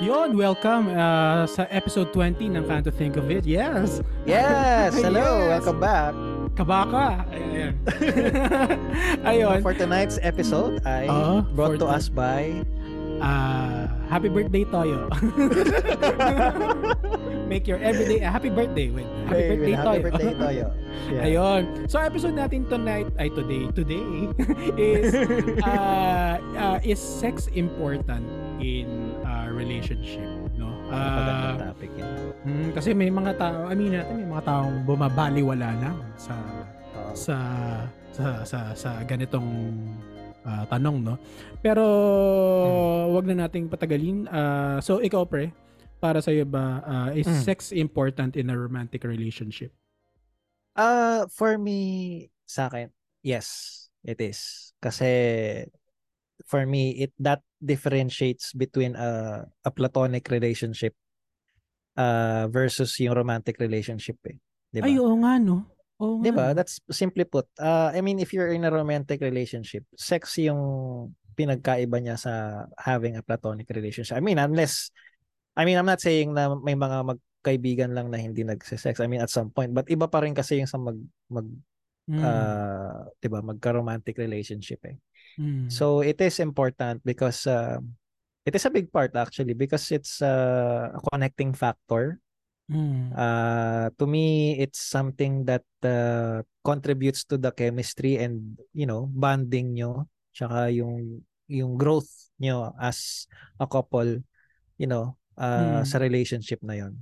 Yon, welcome uh, sa episode 20 ng Can't to Think of It. Yes! Yes! Hello! Yes. Welcome back! Kabaka! Ayan. Ayun. For tonight's episode ay Oo, brought to us by Uh, happy birthday, Toyo. Make your everyday a happy birthday with happy Hey, birthday, happy Toyo. birthday, Toyo. Yeah. Ayun. So episode natin tonight ay today today is uh, uh, is sex important in a relationship, no? Magandang Uh, topic yun. mm, kasi may mga tao, I mean natin may mga taong bumabaliwala na sa sa sa sa, sa ganitong ah, tanong, no? Pero wag na nating patagalin. Ah, so ikaw pre, para sa iyo ba ah, is Mm. sex important in a romantic relationship? Uh, for me, sa akin, yes, it is. Kasi for me, it that differentiates between a, a platonic relationship uh, versus yung romantic relationship eh. Di ba? Ay, oo nga, no? Oo nga. Di ba? That's simply put. Uh, I mean, if you're in a romantic relationship, sex yung pinagkaiba niya sa having a platonic relationship. I mean, unless, I mean, I'm not saying na may mga magkaibigan lang na hindi nagse-sex. I mean, at some point. But iba pa rin kasi yung sa mag, mag Mm, uh, di ba, magka-romantic relationship eh. Mm. So, it is important because uh, it is a big part actually because it's uh, a connecting factor Mm. uh to me it's something that uh, contributes to the chemistry and you know bonding nyo tsaka yung yung growth nyo as a couple you know uh, Mm. sa relationship na yon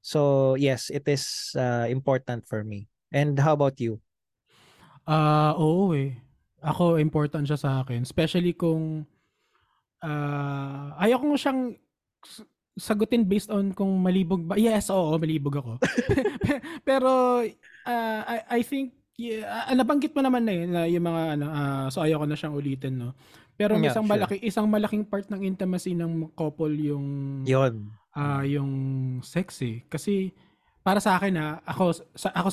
so yes it is uh, important for me and how about you Ah, oo eh. Ako important siya sa akin, especially kung ah ayaw ko siyang sagutin based on kung malibog ba. Yes, oo, malibog ako. Pero ah, I, I think yeah, ah, nabanggit mo naman na yun na yung mga ano ah, so ayaw ko na siyang ulitin no. Pero may Yeah, isang sure. malaki isang malaking part ng intimacy ng couple yung yon ah yung sex eh. Kasi para sa akin ha, ako sa ako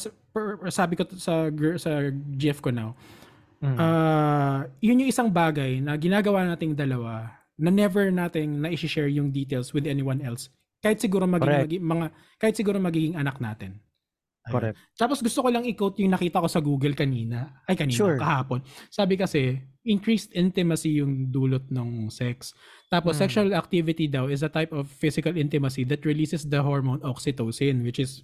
sabi ko sa sa GF ko now. Mm. Ah, yun yung isang bagay na ginagawa nating dalawa na never nating na share yung details with anyone else. Kahit siguro maging, Correct. magi- mga kahit siguro magiging anak natin. Ayun. correct Tapos gusto ko lang i-quote yung nakita ko sa Google kanina. Ay kanina, Sure. kahapon. Sabi kasi, increased intimacy yung dulot ng sex. Tapos Mm. sexual activity daw is a type of physical intimacy that releases the hormone oxytocin which is,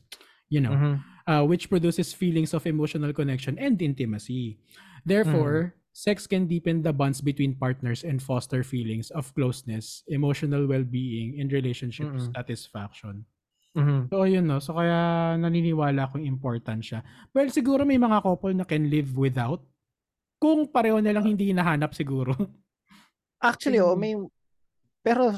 you know, Mhm. uh, which produces feelings of emotional connection and intimacy. Therefore, sex can deepen the bonds between partners and foster feelings of closeness, emotional well-being, and relationship Mm-mm. satisfaction. Mhm. So, yun no. So, kaya naniniwala akong important siya. Well, siguro may mga couple na can live without. Kung pareho na lang hindi hinahanap siguro. Actually, oh, Mm. may pero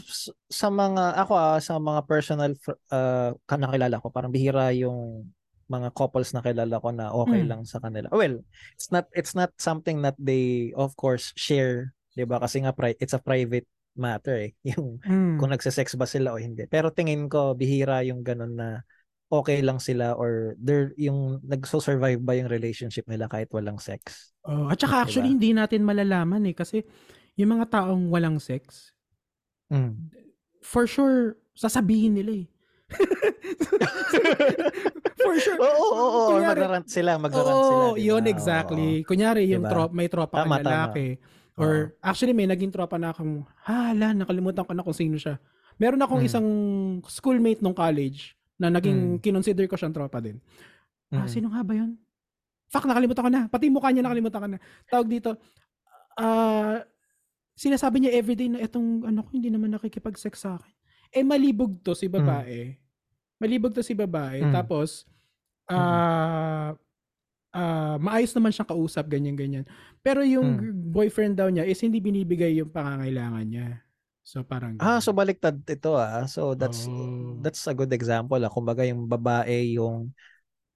sa mga ako ah, sa mga personal uh, nakilala ko, parang bihira yung mga couples na kilala ko na okay Mm. lang sa kanila. Well, it's not it's not something that they of course share, 'di ba? Kasi nga pri- it's a private matter eh. Yung Mm. kung nagse-sex ba sila o hindi. Pero tingin ko bihira yung ganun na okay lang sila or they're yung nagso-survive ba yung relationship nila kahit walang sex. Oh, at saka Diba? actually hindi natin malalaman eh kasi yung mga taong walang sex, Mm. for sure sasabihin nila eh. for sure. Oo, oo, oo. Kunyari- magrarant sila, magrarant Oo, sila. di yun ba? exactly. Kunyari yung Diba? trop, may tropa Tama, kang lalaki. Or actually may naging tropa na akong, hala, nakalimutan ko na kung sino siya. Meron akong Mm. isang schoolmate nung college na naging Mm. kinonsider ko siyang tropa din. Ah, Mm. sino nga ba yun? Fuck, nakalimutan ko na. Pati mukha niya nakalimutan ko na. Tawag dito, ah, sinasabi niya everyday na itong ano ko hindi naman nakikipag-sex sa akin. Eh malibog to si babae. Malibog to si babae. Mm. Tapos ah ah, maayos naman siyang kausap ganyan ganyan. Pero yung Mm. boyfriend daw niya is hindi binibigay yung pangangailangan niya. So parang Ah, ganun. so baliktad ito ah. So that's Oh. that's a good example ah. Kumbaga yung babae yung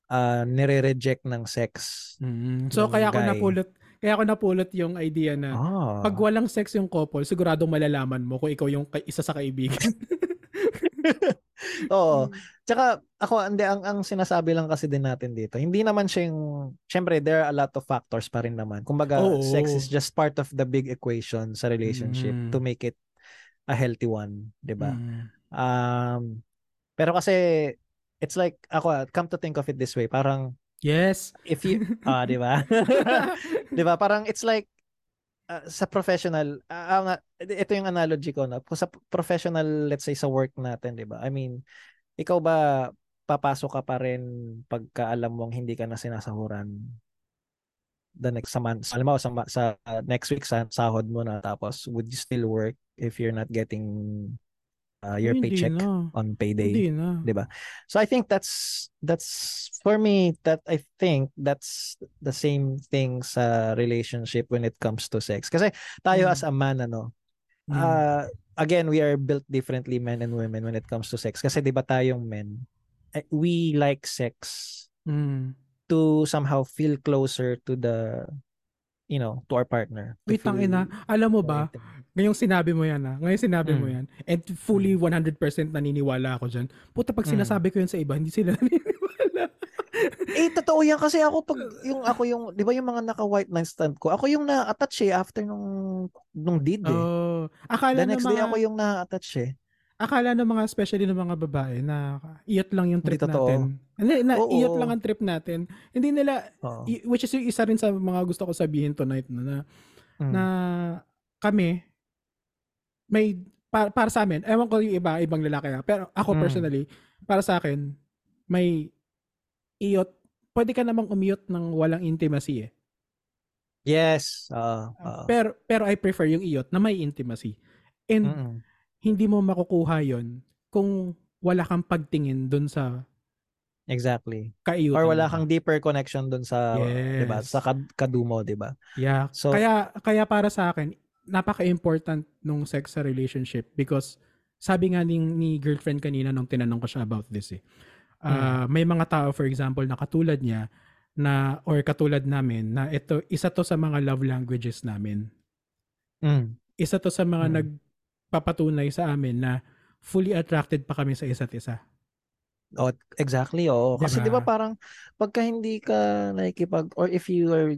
ah, nire-reject ng sex. Mm. So kaya ako guy. napulot kaya ako napulot yung idea na Ah. pag walang sex yung couple, siguradong malalaman mo kung ikaw yung ka- isa sa kaibigan. Oo. Tsaka ako hindi ang ang sinasabi lang kasi din natin dito. Hindi naman siya yung syempre there are a lot of factors pa rin naman. Kumbaga sex is just part of the big equation sa relationship Mm. to make it a healthy one, 'di ba? Mm. Um pero kasi it's like ako ah, come to think of it this way, parang Yes. if you ah, 'di ba? 'Di ba? Parang it's like ah, sa professional, nga, ito yung analogy ko na sa professional let's say sa work natin, 'di ba? I mean, ikaw ba papasok ka pa rin pagka alam mong hindi ka na sinasahuran the next sa month, alam mo sa, sa uh, next week sa sahod mo na tapos would you still work if you're not getting uh, your Hindi paycheck na. on payday? Hindi na. 'di ba? So I think that's that's for me that I think that's the same thing sa relationship when it comes to sex. Kasi tayo Mm. as a man ano, Mm. uh, again we are built differently men and women when it comes to sex. Kasi 'di ba tayong men, eh, we like sex Mm. to somehow feel closer to the you know, to our partner. Wait, tang ina. Alam mo ba, ngayong sinabi mo yan ah. Ngayong sinabi mo Mm. yan. And fully 100% naniniwala ako dyan. Puta, pag Mm. sinasabi ko yun sa iba, hindi sila naniniwala. Eh, totoo yan kasi ako pag yung ako yung, 'di ba yung mga naka white nightstand ko, ako yung na-attach eh after nung nung deed eh. Oh, akala The next day mga, ako yung na-attach eh. akala ng mga especially ng mga babae na iyot lang yung totoo. natin. Hindi, na Oo. iyot lang ang trip natin. Hindi nila, Oo. i- which is yung isa rin sa mga gusto ko sabihin tonight no, na, Mm. na kami, may, para, para sa amin, ewan ko yung iba, ibang lalaki ah, pero ako Mm. personally, para sa akin, may iyot, pwede ka namang umiyot ng walang intimacy eh. Yes. Oo. oo. Pero, pero I prefer yung iyot na may intimacy. And Mm-mm. hindi mo makukuha yon kung wala kang pagtingin dun sa Exactly. kaiyutan. Or wala kang deeper connection dun sa, 'di ba? Yes. Sa kad- kadumo, 'di ba? Yeah. So- kaya kaya para sa akin, napaka-important nung sex sa relationship because sabi nga ni, ni girlfriend kanina nung tinanong ko siya about this eh. Ah, may mga tao for example na katulad niya na or katulad namin na ito isa to sa mga love languages namin. Mm. Isa to sa mga Mm. nagpapatunay sa amin na fully attracted pa kami sa isa't isa. Oh, exactly. Oo. Kasi 'di ba Diba? parang pagka hindi ka nakikipag or if you are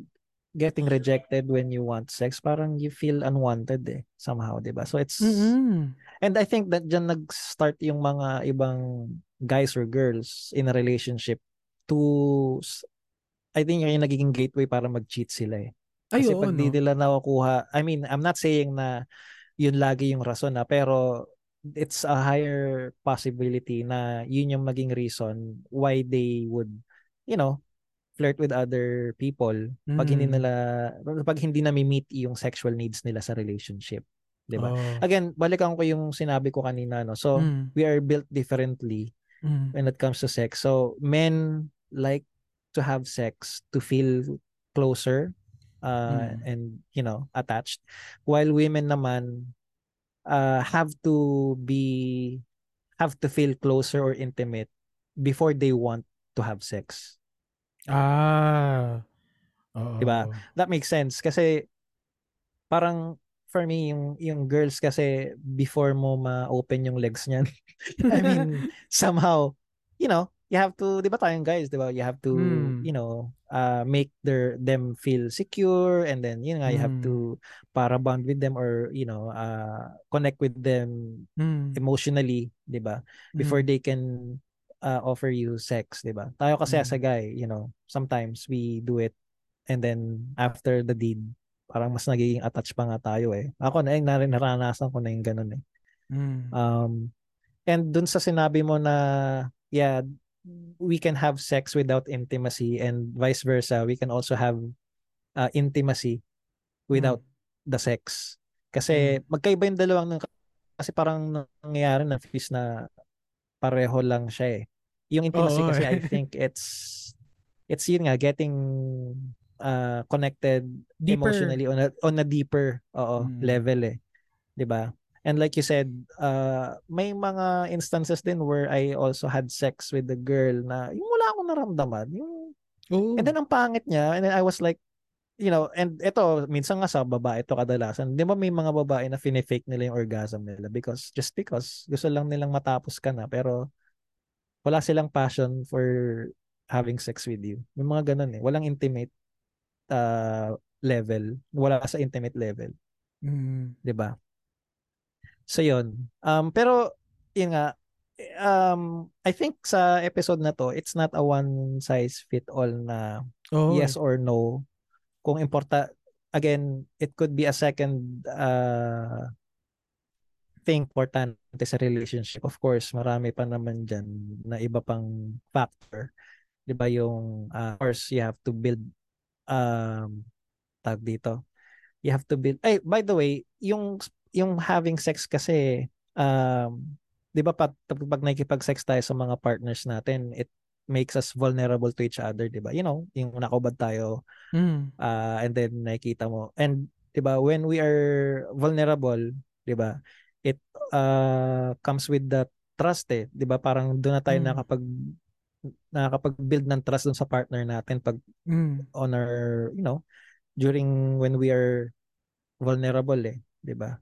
getting rejected when you want sex, parang you feel unwanted eh somehow, 'di ba? So it's Mm-mm. And I think that dyan nag-start yung mga ibang guys or girls in a relationship to I think yung nagiging gateway para mag-cheat sila eh. Ay, Kasi oo, pag di no? nila nakukuha, I mean, I'm not saying na yun lagi yung rason na, pero it's a higher possibility na yun yung maging reason why they would, you know, flirt with other people pag hindi Mm. nila, pag hindi na meet yung sexual needs nila sa relationship. 'di ba? Oo. Again, balikan ko yung sinabi ko kanina no. So, Mm. we are built differently Mm. when it comes to sex. So, men like to have sex to feel closer uh, Mm. and you know, attached while women naman uh, have to be have to feel closer or intimate before they want to have sex. Ah. Oo. Diba? That makes sense kasi parang for me yung yung girls kasi before mo ma-open yung legs niyan I mean somehow you know you have to 'di ba tayong guys 'di ba you have to Mm. you know uh make their them feel secure and then you know you have Mm. to para bond with them or you know uh connect with them Mm. emotionally 'di ba before Mm. they can uh, offer you sex 'di ba tayo kasi as a Mm. guy you know sometimes we do it and then after the deed parang mas nagiging attached pa nga tayo eh ako na eh, naranasan ko na yung ganun eh Mm. um and dun sa sinabi mo na yeah we can have sex without intimacy and vice versa we can also have uh, intimacy without the sex kasi magkaiba yung dalawang kasi parang nangyayari na fees na pareho lang siya eh yung intimacy Oo, kasi eh. I think it's it's yun nga getting uh, connected Deeper. emotionally on a, on a deeper oo, Mm. level eh 'di ba and like you said uh, may mga instances din where I also had sex with the girl na yung wala akong naramdaman yung Oo. and then ang pangit niya and then I was like you know and ito minsan nga sa babae to kadalasan di ba may mga babae na fine-fake nila yung orgasm nila because just because gusto lang nilang matapos ka na pero wala silang passion for having sex with you may mga ganun eh walang intimate uh, level wala sa intimate level Mm. 'di ba? So yun. Um, pero yun nga, um, I think sa episode na to, it's not a one size fit all na Oo. yes or no. Kung importa, again, it could be a second uh, thing important sa relationship. Of course, marami pa naman dyan na iba pang factor. Di ba yung, uh, of course, you have to build um, tag dito. You have to build, ay, by the way, yung, yung having sex kasi, um, di ba pag, pag nakikipag-sex tayo sa mga partners natin, it makes us vulnerable to each other, di ba? You know, yung nakubad tayo, Mm. uh, and then nakikita mo. And, di ba, when we are vulnerable, di ba, it uh, comes with the trust eh. Di ba? Parang doon na tayo Mm. nakapag nakakapag-build ng trust dun sa partner natin pag Mm. on our, you know, during when we are vulnerable eh, 'di ba?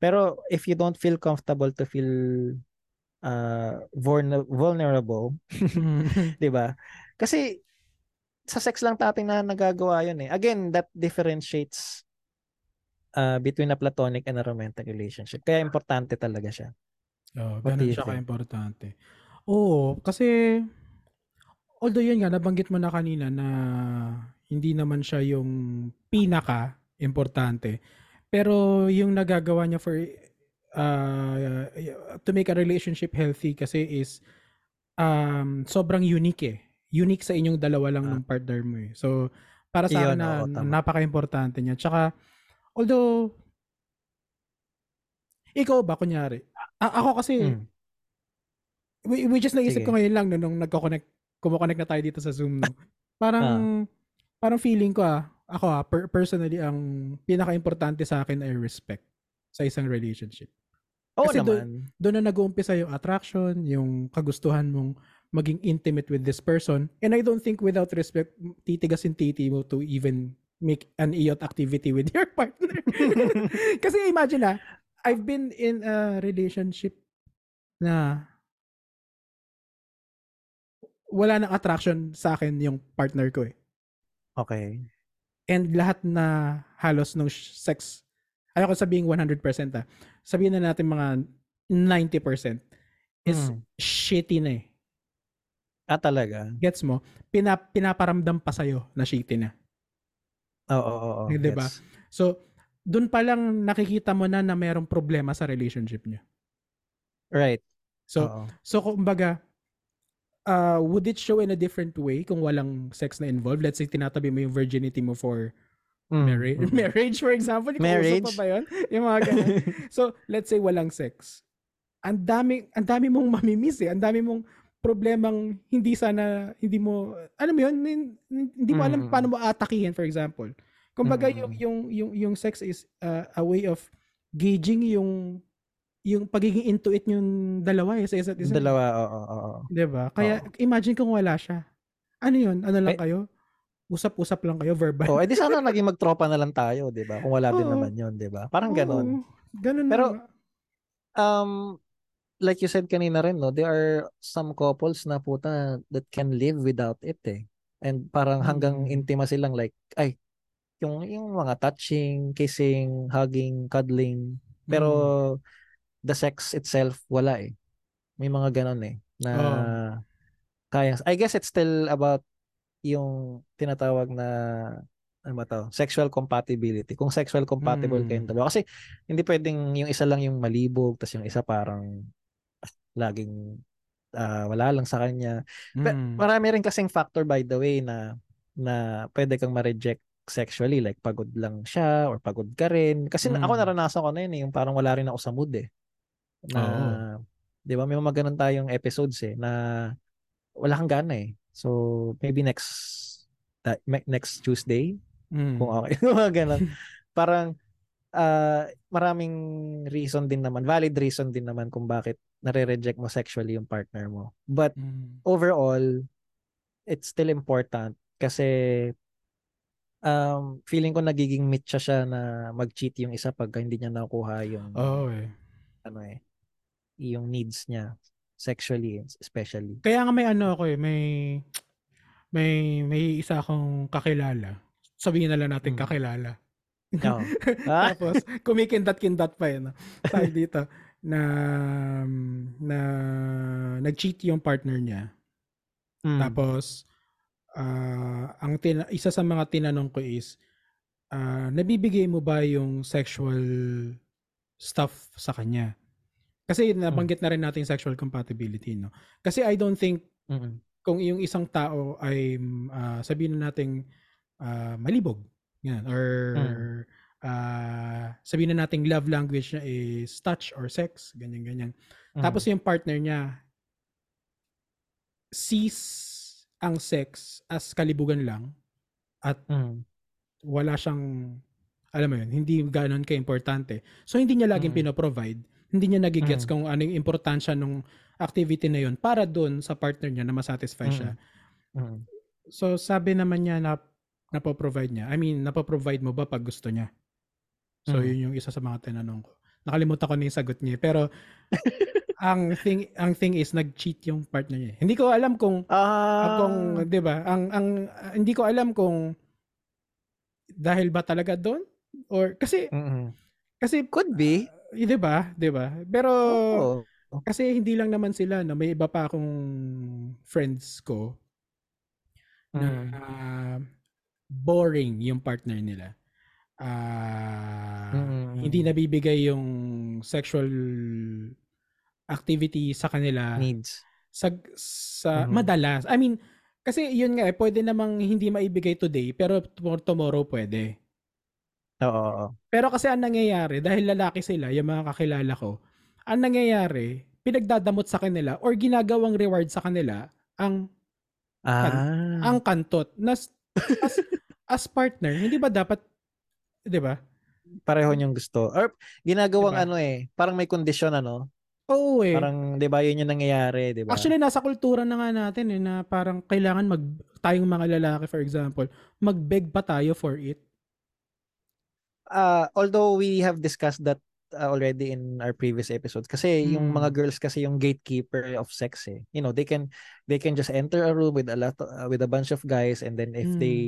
Pero if you don't feel comfortable to feel uh vulner- vulnerable, Mm. 'di ba? Kasi sa sex lang natin na nagagawa 'yun eh. Again, that differentiates uh, between a platonic and a romantic relationship. Kaya importante talaga siya. Oh, ganun siya ka-importante. Oo, kasi although yun nga nabanggit mo na kanina na hindi naman siya yung pinaka importante. Pero yung nagagawa niya for uh, to make a relationship healthy kasi is um, sobrang unique eh. Unique sa inyong dalawa lang Ah. ng partner mo eh. So, para sa akin Iyon, na oo, tama. napaka-importante niya. Tsaka, although, ikaw ba, kunyari, a- ako kasi, Mm. we, we just naisip Sige. ko ngayon lang no, nung nagko-connect, kumukonect na tayo dito sa Zoom. No? Parang, parang feeling ko ah, ako ah, per- personally, ang pinaka-importante sa akin ay respect sa isang relationship. Oo Kasi do- naman. Doon na nag-uumpisa yung attraction, yung kagustuhan mong maging intimate with this person. And I don't think without respect, titigasin titi mo to even make an iot activity with your partner. Kasi imagine ah, I've been in a relationship na wala nang attraction sa akin yung partner ko eh. Okay. And lahat na halos ng sex, ayoko sabing 100% ah, sabihin na natin mga 90% is Mm. shitty na eh. Ah, talaga? Gets mo? Pina, pinaparamdam pa sa'yo na shitty na. Oo, oo, oo. Eh, di ba? gets. So, dun pa lang nakikita mo na na mayroong problema sa relationship niyo. Right. So, Oo. so kumbaga, uh, would it show in a different way kung walang sex na involved? Let's say, tinatabi mo yung virginity mo for Mm, marriage, mm. marriage for example. Marriage? pa ba yun? Yung mga ganun. So, let's say walang sex. Ang dami, ang dami mong mamimiss eh. Ang dami mong problemang hindi sana, hindi mo, alam mo yun, hin- hindi mo alam Mm. paano mo atakihin, for example. Kumbaga, Mm. yung, yung, yung, yung sex is uh, a way of gauging yung yung pagiging intuit yung dalawa eh, sa isa't isa. Dalawa, oo, oo, oo. 'Di ba? Kaya imagine kung wala siya. Ano 'yun? Ano lang Eh- kayo? Usap-usap lang kayo verbal. Oh, edi sana naging magtropa na lang tayo, 'di ba? Kung wala din Oo. naman 'yon, 'di ba? Parang ganoon. Oo, ganun Pero, na. Um like you said kanina rin, no, there are some couples na puta that can live without it eh. And parang hanggang Mm. intimacy lang like ay yung yung mga touching, kissing, hugging, cuddling. Pero Mm. The sex itself wala eh. May mga ganon eh na Oo. kaya I guess it's still about yung tinatawag na ano ba to? Sexual compatibility. Kung sexual compatible Mm. kayong dalawa. Kasi hindi pwedeng yung isa lang yung malibog tapos yung isa parang laging ah, wala lang sa kanya. Mm. Marami rin kasing factor by the way na na pwede kang ma-reject sexually like pagod lang siya or pagod ka rin. Kasi Mm. ako naranasan ko na yun eh, yung parang wala rin ako sa mood eh. Na, Oo. 'di ba? May mga ganun tayong episodes eh na wala kang gana eh. So maybe next me- next Tuesday Mm. kung okay mga ganun. Parang ah, maraming reason din naman, valid reason din naman kung bakit nare-reject mo sexually yung partner mo. But Mm. overall, it's still important kasi um, feeling ko nagiging mitya siya na mag-cheat yung isa pag hindi niya nakuha yung Oo eh. ano eh, yung needs niya sexually especially. Kaya nga may ano ako eh, may may may isa akong kakilala. Sabihin na lang natin Mm. kakilala. Oo. Ah? Tapos, kumikindat-kindat pa yun. Tayo dito. na na nag-cheat yung partner niya. Mm. Tapos ah, ang tina- isa sa mga tinanong ko is ah, nabibigay mo ba yung sexual stuff sa kanya? Kasi nabanggit na rin natin sexual compatibility, no? Kasi I don't think Mm. kung yung isang tao ay ah, sabihin na nating ah, malibog, yan, or ah, sabihin na nating love language niya is touch or sex, ganyan ganyan. Mm. Tapos yung partner niya sees ang sex as kalibugan lang at Mm. wala siyang alam mo yun, hindi ganoon ka-importante. So hindi niya laging Mm. pinoprovide, hindi niya nagigets Mm. kung ano yung importansya nung activity na yun para doon sa partner niya na masatisfy siya. Mm. So sabi naman niya na napoprovide niya. I mean, napoprovide mo ba pag gusto niya? So Mm. yun yung isa sa mga tinanong ko. Nakalimutan ko na yung sagot niya. eh. Pero ang thing ang thing is nag-cheat yung partner niya. eh. Hindi ko alam kung Ah. kung 'di ba? Ang ang hindi ko alam kung dahil ba talaga doon or kasi Mm. kasi Could be. Ah, 'di ba? 'Di ba? Pero Oo. kasi hindi lang naman sila no, may iba pa akong friends ko na Mm. ah, boring yung partner nila. Ah, Mm. hindi nabibigay yung sexual activity sa kanila Needs. sa sa Mhm. madalas. I mean, kasi yun nga eh, pwede namang hindi maibigay today pero tom- tomorrow pwede. Oo. oo. Pero kasi ang nangyayari, dahil lalaki sila, yung mga kakilala ko, ang nangyayari, pinagdadamot sa kanila or ginagawang reward sa kanila ang Ah. ang kantot. Nas, as, as partner, hindi ba dapat, di ba? pareho niyong gusto. Or ginagawang Diba? ano eh, parang may kondisyon ano. Oo eh. Parang 'di ba 'yun yung nangyayari, 'di ba? Actually, nasa kultura na nga natin eh, na parang kailangan mag, tayong mga lalaki for example, mag-beg pa tayo for it. Uh, although we have discussed that uh, already in our previous episodes kasi yung Mm. mga girls kasi yung gatekeeper of sex eh. You know, they can they can just enter a room with a lot uh, with a bunch of guys and then if Mm. they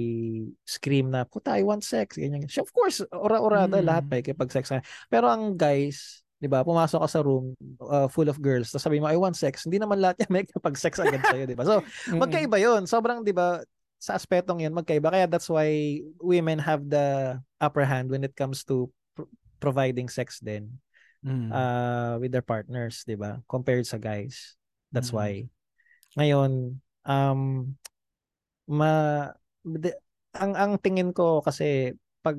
scream na puta I want sex ganyan. So, of course, ora-orada Mm. lahat pa kipag sex. Pero ang guys 'di ba? Pumasok ka sa room uh, full of girls, tapos sabi mo I want sex. Hindi naman lahat yan may kapag sex agad sa 'di ba? So, Mm. magkaiba 'yun. Sobrang 'di ba sa aspetong 'yun magkaiba. Kaya that's why women have the upper hand when it comes to pr- providing sex din Mm. uh, with their partners, 'di ba? Compared sa guys. That's Mm. why. Ngayon, um ma de- ang ang tingin ko kasi pag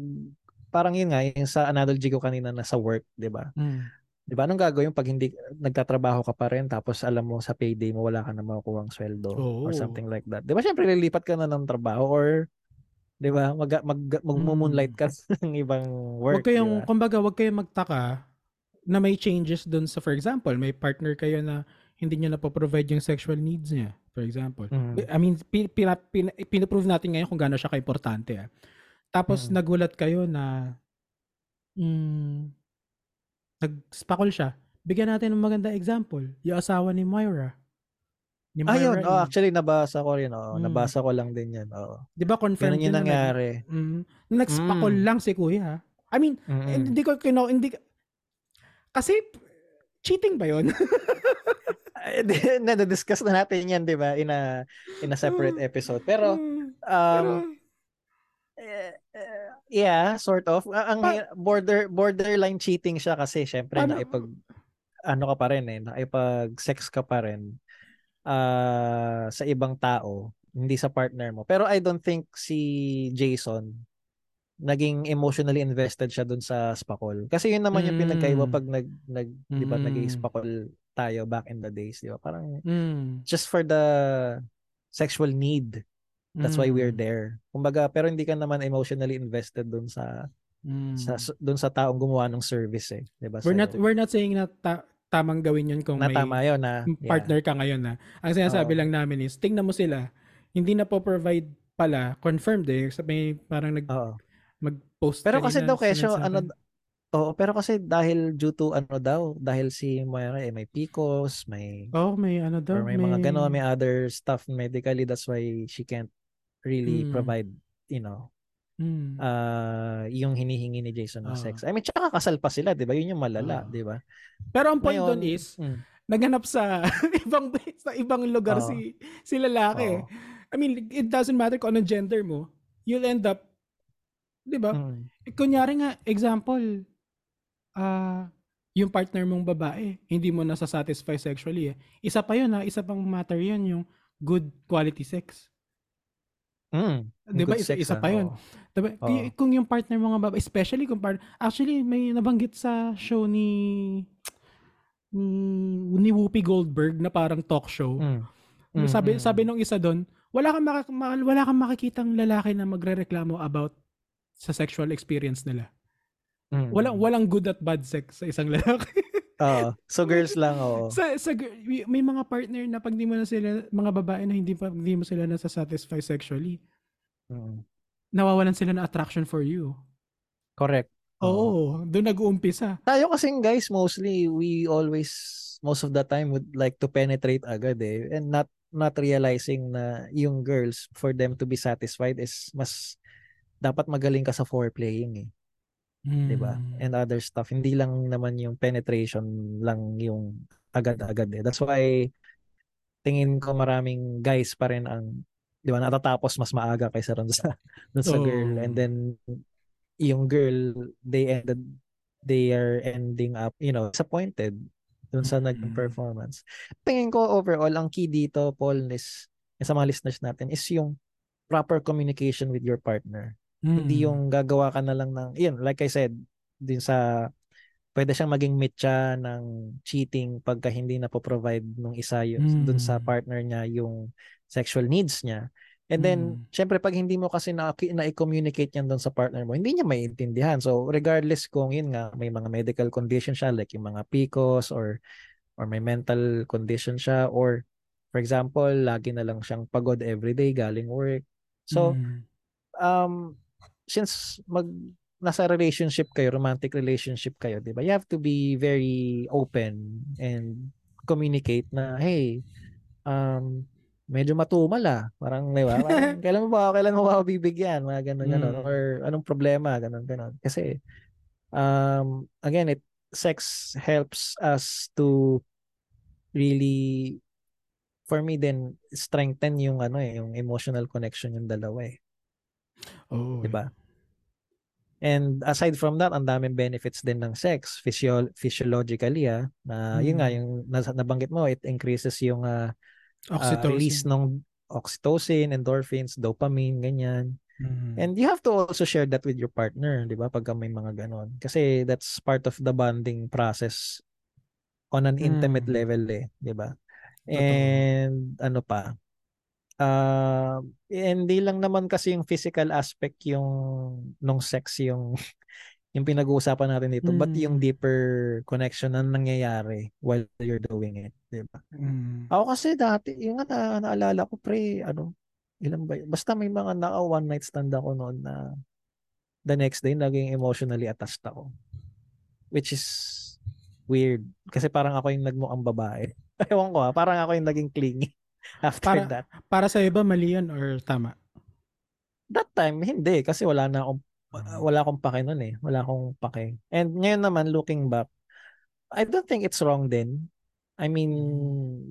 parang yun nga yung sa analogy ko kanina na sa work, 'di ba? Mm. 'Di ba? Anong gagawin pag hindi nagtatrabaho ka pa rin tapos alam mo sa payday mo wala ka na makukuhang sweldo or Oo. something like that. 'Di ba? Syempre lilipat ka na ng trabaho or 'di ba? Mag mag magmo-moonlight ka ng ibang work, Wag kayong, 'di ba? kumbaga, wag kayong magtaka na may changes dun sa, for example, may partner kayo na hindi niya napoprovide yung sexual needs niya, for example. Mm. I mean, pin, pin, pin, pinaprove natin ngayon kung gaano siya ka-importante. ah. Tapos Mm. nagulat kayo na mm, nag-spakol siya. Bigyan natin ng maganda example. Yung asawa ni Moira. Ni Ayun, Moira oh, E. actually nabasa ko rin, oh. Mm. Nabasa ko lang din 'yan, oo. Di ba confirmed Ganun yung yun na nangyari. Mm, nagspakol Mm. lang si kuya. I mean, Mm-mm. hindi ko kino hindi kasi cheating ba 'yon? Di- Na-discuss na natin 'yan, 'di ba? In a in a separate episode. Pero um eh, eh, yeah, sort of. Ang Pa- border borderline cheating siya kasi syempre Paano- naipag ano ka pa rin eh, naipag sex ka pa rin ah, sa ibang tao, hindi sa partner mo. Pero I don't think si Jason naging emotionally invested siya dun sa spakol. Kasi yun naman yung Mm. pinagkaiba pag nag nag 'di ba Mm. nag-spakol tayo back in the days, 'di ba? Parang Mm, just for the sexual need. That's why we're mm, there. Kumbaga, pero hindi ka naman emotionally invested dun sa mm. sa dun sa taong gumawa ng service eh, 'di ba? We're not we're not saying na ta- tamang gawin 'yun kung na may tama 'yon na yeah. partner ka ngayon na. Ang sinasabi Oo. lang namin is tingnan mo sila. Hindi na po provide pala confirmed eh. Sa may parang nag Oo. mag-post Pero kasi daw kesyo ano. Oo, pero kasi dahil due to ano daw, dahil si Moira eh may PCOS, may Oh, may ano daw, or may, mga gano'n, may other stuff medically that's why she can't really Mm. provide, you know, Hmm. ah, yung hinihingi ni Jason na Oo. sex. I mean, tsaka kasal pa sila, 'di ba? Yun yung malala, Oo. 'di ba? Pero ang point doon is, mm, naghanap sa ibang sa ibang lugar Oo. si si lalaki. oo. I mean, it doesn't matter kung anong gender mo. You'll end up, 'di ba? Mm, Kunyari nga, example, ah, yung partner mong babae, hindi mo nasa-satisfy sexually eh. Isa pa yun ha, isa pang matter yun, yung good quality sex. Mm, Di ba? good Isa, sex, isa ah, pa yun. oo. Diba? Oo. Kung, kung yung partner mo nga especially kung partner, actually may nabanggit sa show ni ni, ni Whoopi Goldberg na parang talk show. Mm, mm, sabi mm. sabi nung isa doon, wala kang maka, ma- wala kang makikitang lalaki na magrereklamo about sa sexual experience nila. Mm, Walang mm. walang good at bad sex sa isang lalaki. Oo. So girls lang, oo. sa, sa gir- may- may mga partner na pag di mo na sila mga babae na hindi pa hindi mo sila nasa satisfy sexually, Mm, nawawalan sila ng attraction for you. correct. Oo, doon nag-uumpisa. Tayo kasing guys, mostly we always most of the time would like to penetrate agad eh and not not realizing na yung girls for them to be satisfied is mas dapat magaling ka sa foreplaying eh, 'di ba? Mm. And other stuff. Hindi lang naman yung penetration lang yung agad-agad eh. That's why tingin ko maraming guys pa rin ang 'di ba natatapos mas maaga kaysa ron sa dun sa girl and then yung girl they ended they are ending up you know disappointed dun sa naging Mm. performance. Tingin ko overall ang key dito Paul is sa mga listeners natin is yung proper communication with your partner. Hindi Mm. yung gagawa ka na lang ng yun like I said din sa pwede siyang maging mitya ng cheating pagka hindi na provide nung isa yun dun sa Mm. partner niya yung sexual needs niya. And then, Mm. syempre, pag hindi mo kasi na, na-communicate yan doon sa partner mo, hindi niya maiintindihan. So, regardless kung yun nga, may mga medical condition siya, like yung mga PCOS or or may mental condition siya, or for example, lagi na lang siyang pagod everyday galing work. So, Mm. um, since mag nasa relationship kayo, romantic relationship kayo, 'di ba? You have to be very open and communicate na, hey, um, medyo matumal ah. Parang, 'di ba? Parang, kailan mo ba, kailan mo ba ako bibigyan? Mga ganun, ganun. Mm. Or anong problema? Ganun, ganun. Kasi, um, again, it, sex helps us to really, for me then, strengthen yung ano eh, yung emotional connection yung dalawa eh. Oo. 'di ba? And aside from that, ang daming benefits din ng sex physio- physiologically ah, na yun nga Mm. yung nabanggit mo, it increases yung ah, ah, release Oxytocin. ng oxytocin, endorphins, dopamine, ganyan. Mm. And you have to also share that with your partner, 'di ba? Pagka may mga ganon. Kasi that's part of the bonding process on an intimate Mm. level eh, 'di ba? Totoo. And ano pa? Ah, hindi lang naman kasi yung physical aspect yung nung sex yung yung pinag-uusapan natin dito, but yung Mm. deeper connection na nangyayari while you're doing it, 'di ba? Mm. Ako kasi dati, yung nga na, naalala ko pre, ano, ilan ba yun? Basta may mga naka one night stand ako noon na the next day naging emotionally attached ako. Which is weird. Kasi parang ako yung nagmukhang babae. Ewan ko ha, parang ako yung naging clingy after Para- that. Para sa iba, mali yun or tama? That time, hindi. Kasi wala na akong, wala akong pake nun eh. Wala akong pake. And ngayon naman, looking back, I don't think it's wrong din. I mean,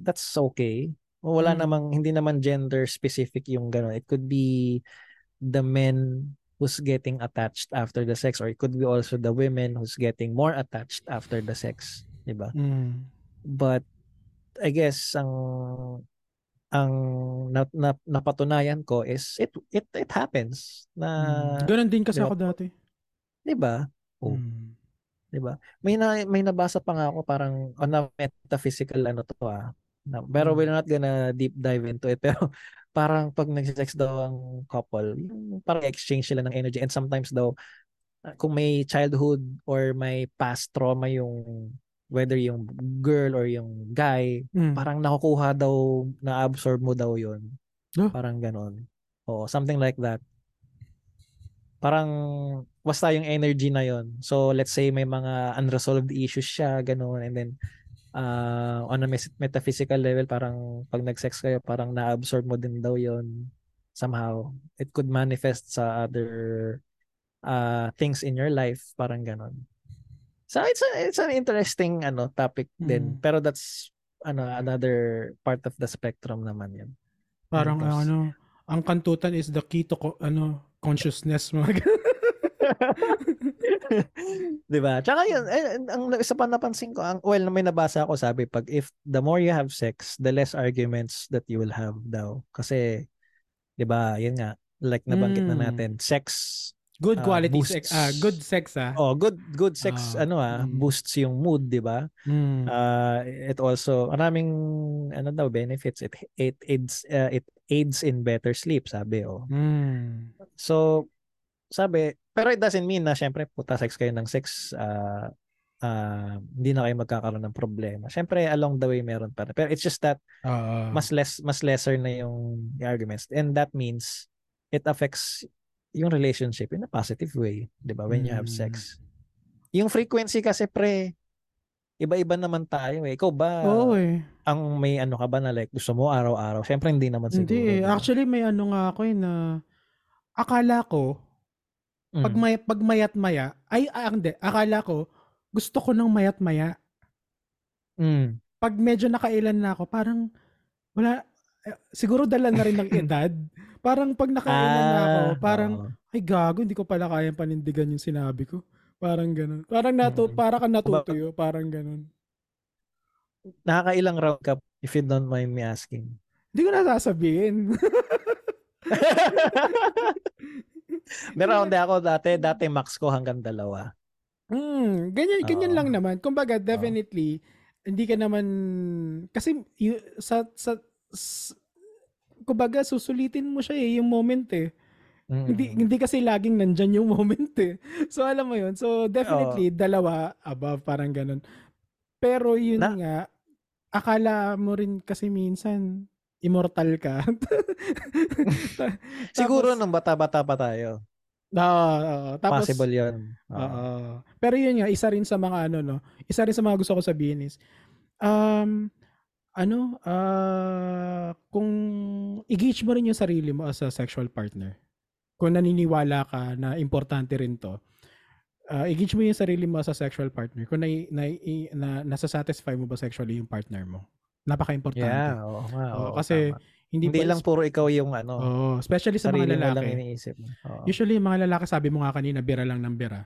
that's okay. Wala Mm. namang, hindi naman gender specific yung gano'n. It could be the men who's getting attached after the sex or it could be also the women who's getting more attached after the sex. Diba? Mm. But, I guess, ang ang na, na, napatunayan ko is it it it happens na Mm. Ganon din kasi di ba? ako dati. 'di ba? Oh. Mm. 'di ba? May na, may nabasa pa nga ako parang on a metaphysical ano to ah. Na, pero Mm. we're not gonna deep dive into it pero parang pag nagse-sex daw ang couple, yung parang exchange sila ng energy and sometimes daw uh, kung may childhood or may past trauma yung whether yung girl or yung guy, Mm. parang nakukuha daw, na-absorb mo daw yun. Oh. Parang ganon. Oo, something like that. Parang basta yung energy na yon. So let's say may mga unresolved issues siya, ganon. And then uh, on a metaphysical level, parang pag nag-sex kayo, parang na-absorb mo din daw yon. somehow. It could manifest sa other uh, things in your life, parang ganon. So it's a, it's an interesting ano topic din. Mm. Pero that's ano another part of the spectrum naman 'yan. Parang Tapos- ano, ang kantutan is the key to co- ano, consciousness. Mga. 'Di ba? Tsaka yun, eh, ang isa pa napansin ko, ang well, may nabasa ako sabi pag if the more you have sex, the less arguments that you will have daw. Kasi 'di ba, yun nga, like nabanggit na Mm. natin, sex Good Ah, quality boosts. sex. Ah, good sex ah. oh, good good sex Ah, ano ah, mm. boosts yung mood, 'di ba? Mm. Uh, it also maraming ano daw benefits it it aids uh, it aids in better sleep sabi oh. Mm. So sabi pero it doesn't mean na syempre puta sex kayo ng sex uh, uh, hindi na kayo magkakaroon ng problema. Syempre along the way meron pa. Pero it's just that Ah, mas less mas lesser na yung, yung arguments and that means it affects yung relationship in a positive way, 'di ba? When you have Mm. sex. Yung frequency kasi pre iba-iba naman tayo eh. Ikaw ba Oo eh. ang may ano ka ba na like gusto mo araw-araw? Syempre hindi naman siguro. Hindi eh. Actually, may ano nga ako eh na akala ko, Mm. pag, may, pag mayat maya, ay, ah, hindi, akala ko, gusto ko ng mayat maya. Mm. Pag medyo nakailan na ako, parang, wala, eh, siguro dala na rin ng edad. Parang pag nakailan na ako, Ah, parang, oo. ay gago, hindi ko pala kayang panindigan yung sinabi ko. Parang ganun. Parang nato, Mm. para ka natutuyo, parang ganun. nakakailang round ka if you don't mind me asking. Hindi ko na sasabihin. May round ako dati, dati max ko hanggang dalawa. Hmm, ganyan ganyan Oo. lang naman. Kumbaga definitely hindi ka naman kasi y- sa sa s- kumbaga susulitin mo siya eh yung moment eh. Mm. Hindi hindi kasi laging nandyan yung moment eh. So alam mo yun. So definitely dalawa above parang ganun. Pero yun Na- nga akala mo rin kasi minsan immortal ka. Ta- Siguro tapos- nung bata-bata pa tayo. Oo, oo. tapos Possible yun. Oo. Oo. Pero yun nga, isa rin sa mga ano, no? Isa rin sa mga gusto ko sabihin is, um, ano, ah, kung i-gauge mo rin yung sarili mo as a sexual partner, kung naniniwala ka na importante rin to, ah, i-gauge mo yung sarili mo as a sexual partner, kung na, na, na, nasasatisfy mo ba sexually yung partner mo. Napaka-importante. Yeah, oo nga. Oo, oo, kasi tama. hindi, hindi pa- lang puro ikaw yung ano, Oo, especially sa sarili mga mo lang lalaki. iniisip. mo. Oo. Usually, yung mga lalaki, sabi mo nga kanina, bira lang ng bira.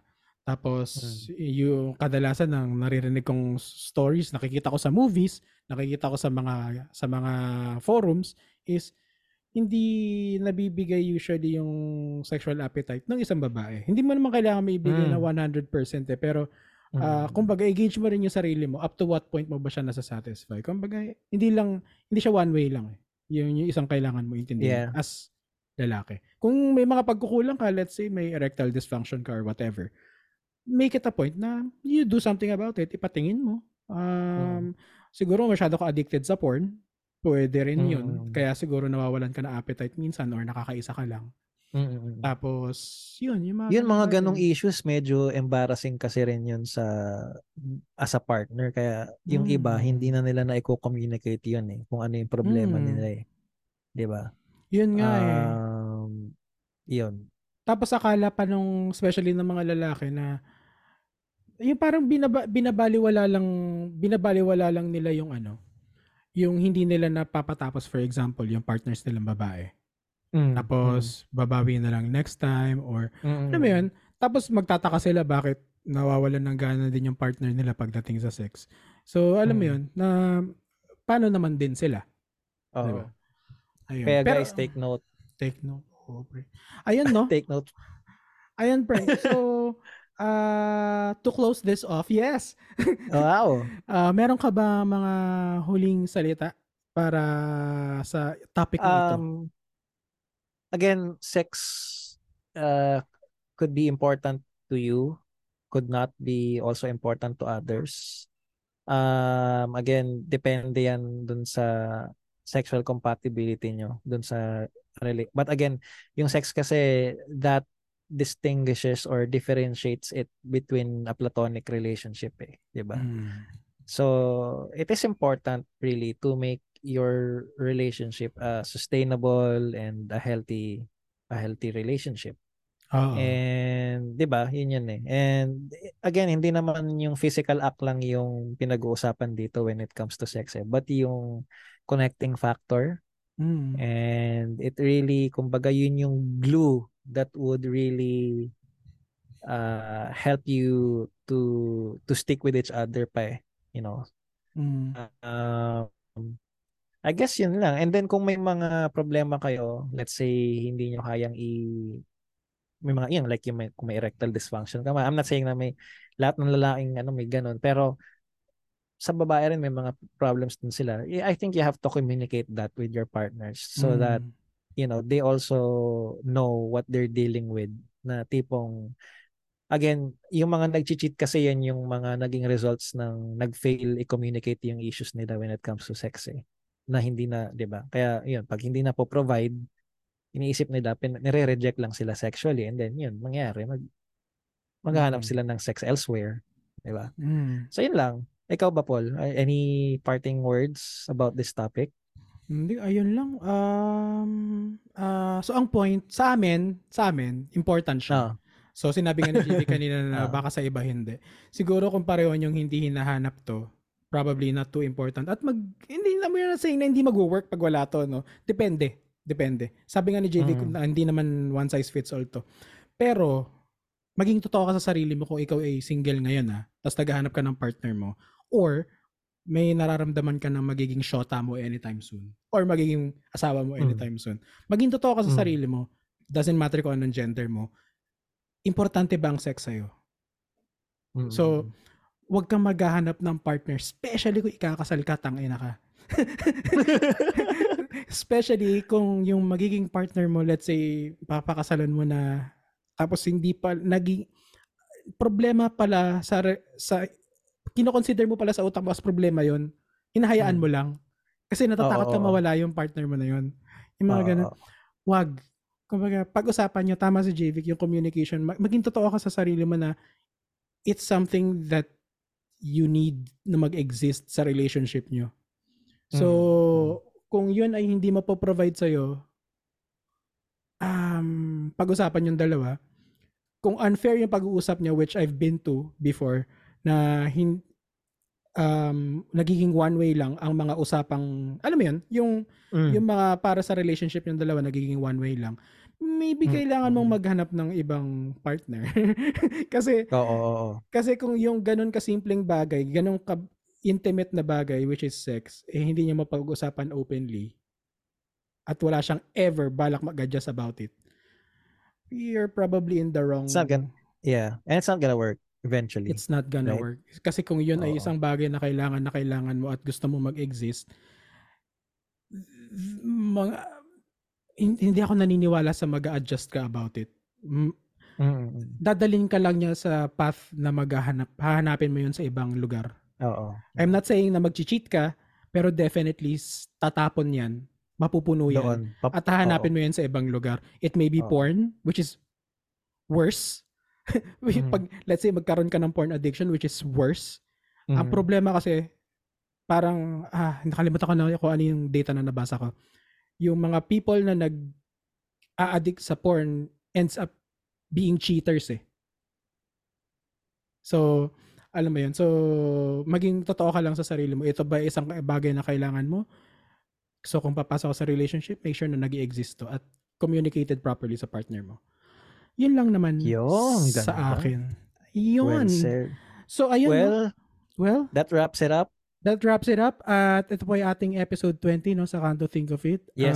Tapos, yung kadalasan ng naririnig kong stories, nakikita ko sa movies, nakikita ko sa mga sa mga forums, is hindi nabibigay usually yung sexual appetite ng isang babae. Hindi mo naman kailangan maibigay Mm. na 100%, eh, pero Mm. ah, kumbaga, i-gauge mo rin yung sarili mo up to what point mo ba siya nasa-satisfy. Kumbaga, hindi lang, hindi siya one way lang eh. Yung, yung isang kailangan mo Yeah. intindihin as lalaki. Kung may mga pagkukulang ka, let's say may erectile dysfunction ka or whatever, make it a point na you do something about it, ipatingin mo. Um, Siguro masyado ka addicted sa porn, pwede rin yun. Mm. Kaya siguro nawawalan ka na appetite minsan or nakakaisa ka lang. Mm, mm, mm. Tapos, yun, yung mga, Yun mga ganong issues medyo embarrassing kasi rin yun sa as a partner kaya yung Mm. iba hindi na nila na i-communicate yun eh kung ano yung problema Mm. nila eh. ba? Yun nga eh. Um, yun. Tapos akala pa nung especially ng mga lalaki na yung parang binaba, binabaliwala lang binabaliwala lang nila yung ano yung hindi nila napapatapos for example yung partners nilang babae. Mm, Tapos babawi na lang next time or mm, mm, alam mo yun? Tapos magtataka sila bakit nawawalan ng gana din yung partner nila pagdating sa sex. So alam mo Mm. yun na paano naman din sila. Oo. Diba? Ayun. Kaya Pero- guys, take note. take note. Oh, pre. Ayun no. Take note. Ayan, pre. So, uh, to close this off, yes. Wow. Uh, meron ka ba mga huling salita para sa topic na ito? Um, again, sex uh, could be important to you, could not be also important to others. Um, again, depende yan dun sa sexual compatibility nyo, dun sa But again, yung sex kasi that distinguishes or differentiates it between a platonic relationship eh, 'di ba? Mm. So, it is important really to make your relationship a sustainable and a healthy a healthy relationship. Oo. And 'di ba? Yun yun eh. And again, hindi naman yung physical act lang yung pinag-uusapan dito when it comes to sex eh, but yung connecting factor Mm. and it really kumbaga yun yung glue that would really uh help you to to stick with each other pa eh, you know. Mm. Um, I guess yun lang. And then kung may mga problema kayo, let's say hindi nyo kayang i may mga yun like yung may, kung may erectile dysfunction ka. I'm not saying na may lahat ng lalaking ano may ganun, pero sa babae rin may mga problems din sila. I think you have to communicate that with your partners so Mm. that you know they also know what they're dealing with na tipong again yung mga nag-cheat kasi yan yung mga naging results ng nag-fail i-communicate yung issues nila when it comes to sex eh na hindi na 'di ba? Kaya yun pag hindi na po provide iniisip nila pin- nire-reject lang sila sexually and then yun mangyari mag maghahanap Mm. sila ng sex elsewhere 'di ba? Mm. so yun lang. Ikaw ba Paul? Any parting words about this topic Hindi, ayun lang. Um, ah, so ang point sa amin, sa amin, important siya. Ah. So sinabi nga ni JV kanina na Ah. baka sa iba hindi. Siguro kung pareho yung hindi hinahanap to, probably not too important. At mag, hindi na mo na saying na hindi mag-work pag wala to, no? Depende. Depende. Sabi nga ni JV Mm. na hindi naman one size fits all to. Pero, maging totoo ka sa sarili mo kung ikaw ay single ngayon ha, tapos naghahanap ka ng partner mo, or may nararamdaman ka na magiging shota mo anytime soon, or magiging asawa mo Mm. anytime soon. Maging totoo ka sa Mm. sarili mo, doesn't matter kung anong gender mo, importante ba ang sex sa'yo? Mm. So, huwag kang maghahanap ng partner, especially kung ikakasal ka, tangina ka. especially kung yung magiging partner mo, let's say, papakasalan mo na, tapos hindi pa, naging, problema pala sa, sa kinoconsider mo pala sa utak mo as problema yon hinahayaan Mm. mo lang. Kasi natatakot Oo, ka mawala yung partner mo na yon Yung mga Oo, ganun. Wag. Kumbaga, pag-usapan nyo, tama si JVic, yung communication, ma- maging totoo ka sa sarili mo na it's something that you need na mag-exist sa relationship nyo. So, Mm. kung yun ay hindi mapoprovide sa'yo, um, pag-usapan yung dalawa, kung unfair yung pag-uusap niya, which I've been to before, na hin um, nagiging one way lang ang mga usapang, alam mo yun, yung Mm. yung mga para sa relationship yung dalawa nagiging one way lang. Maybe Mm, kailangan mong mm. maghanap ng ibang partner. kasi Oo, oo, oo. kasi kung yung ganun kasimpleng bagay, ganun ka intimate na bagay which is sex, eh hindi niya mapag-usapan openly at wala siyang ever balak mag-adjust about it. You're probably in the wrong It's not gonna- Yeah, and it's not gonna work eventually. it's not gonna Right. work. Kasi kung yun ay Oo. isang bagay na kailangan na kailangan mo at gusto mo mag-exist, mga, hin- hindi ako naniniwala sa mag adjust ka about it. M- Mm, mm, mm. Dadalhin ka lang niya sa path na maghahanap, hahanapin mo yun sa ibang lugar. Oo. I'm not saying na mag-cheat ka, pero definitely tatapon yan, mapupuno yan. Doon. Pap- At hahanapin mo yan sa ibang lugar. It may be Oo. porn, which is worse. Mhm. Pag, let's say, magkaroon ka ng porn addiction, which is worse. Ang Mhm. problema kasi, parang, ah, nakalimutan ko na kung ano yung data na nabasa ko. Yung mga people na nag a-addict sa porn ends up being cheaters eh. So, alam mo yun. So, maging totoo ka lang sa sarili mo. Ito ba isang bagay na kailangan mo? So, kung papasok sa relationship, make sure na nag exist to at communicated properly sa partner mo. Yun lang naman Yun, sa akin. Well Yun. said. so, ayun. no? Well, well, that wraps it up. that wraps it up. At ito po yung ating episode 20 no, sa Can't to Think of It. Yes.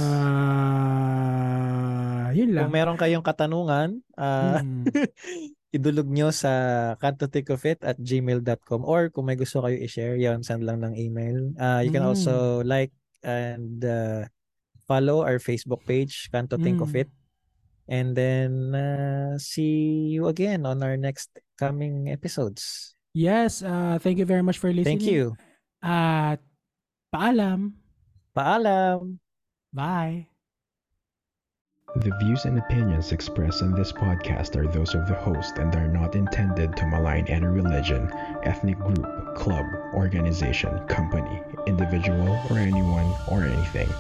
Ah, yun lang. Kung meron kayong katanungan, ah, Mm. idulog nyo sa cantothicofit at gmail.com or kung may gusto kayo i-share, yun, send lang ng email. Uh, you can Mm. also like and uh, follow our Facebook page, Canto Think of Mm. It. And then uh, see you again on our next coming episodes. Yes, uh, thank you very much for listening. Thank you. At paalam. Paalam. Bye. The views and opinions expressed in this podcast are those of the host and are not intended to malign any religion, ethnic group, club, organization, company, individual, or anyone or anything.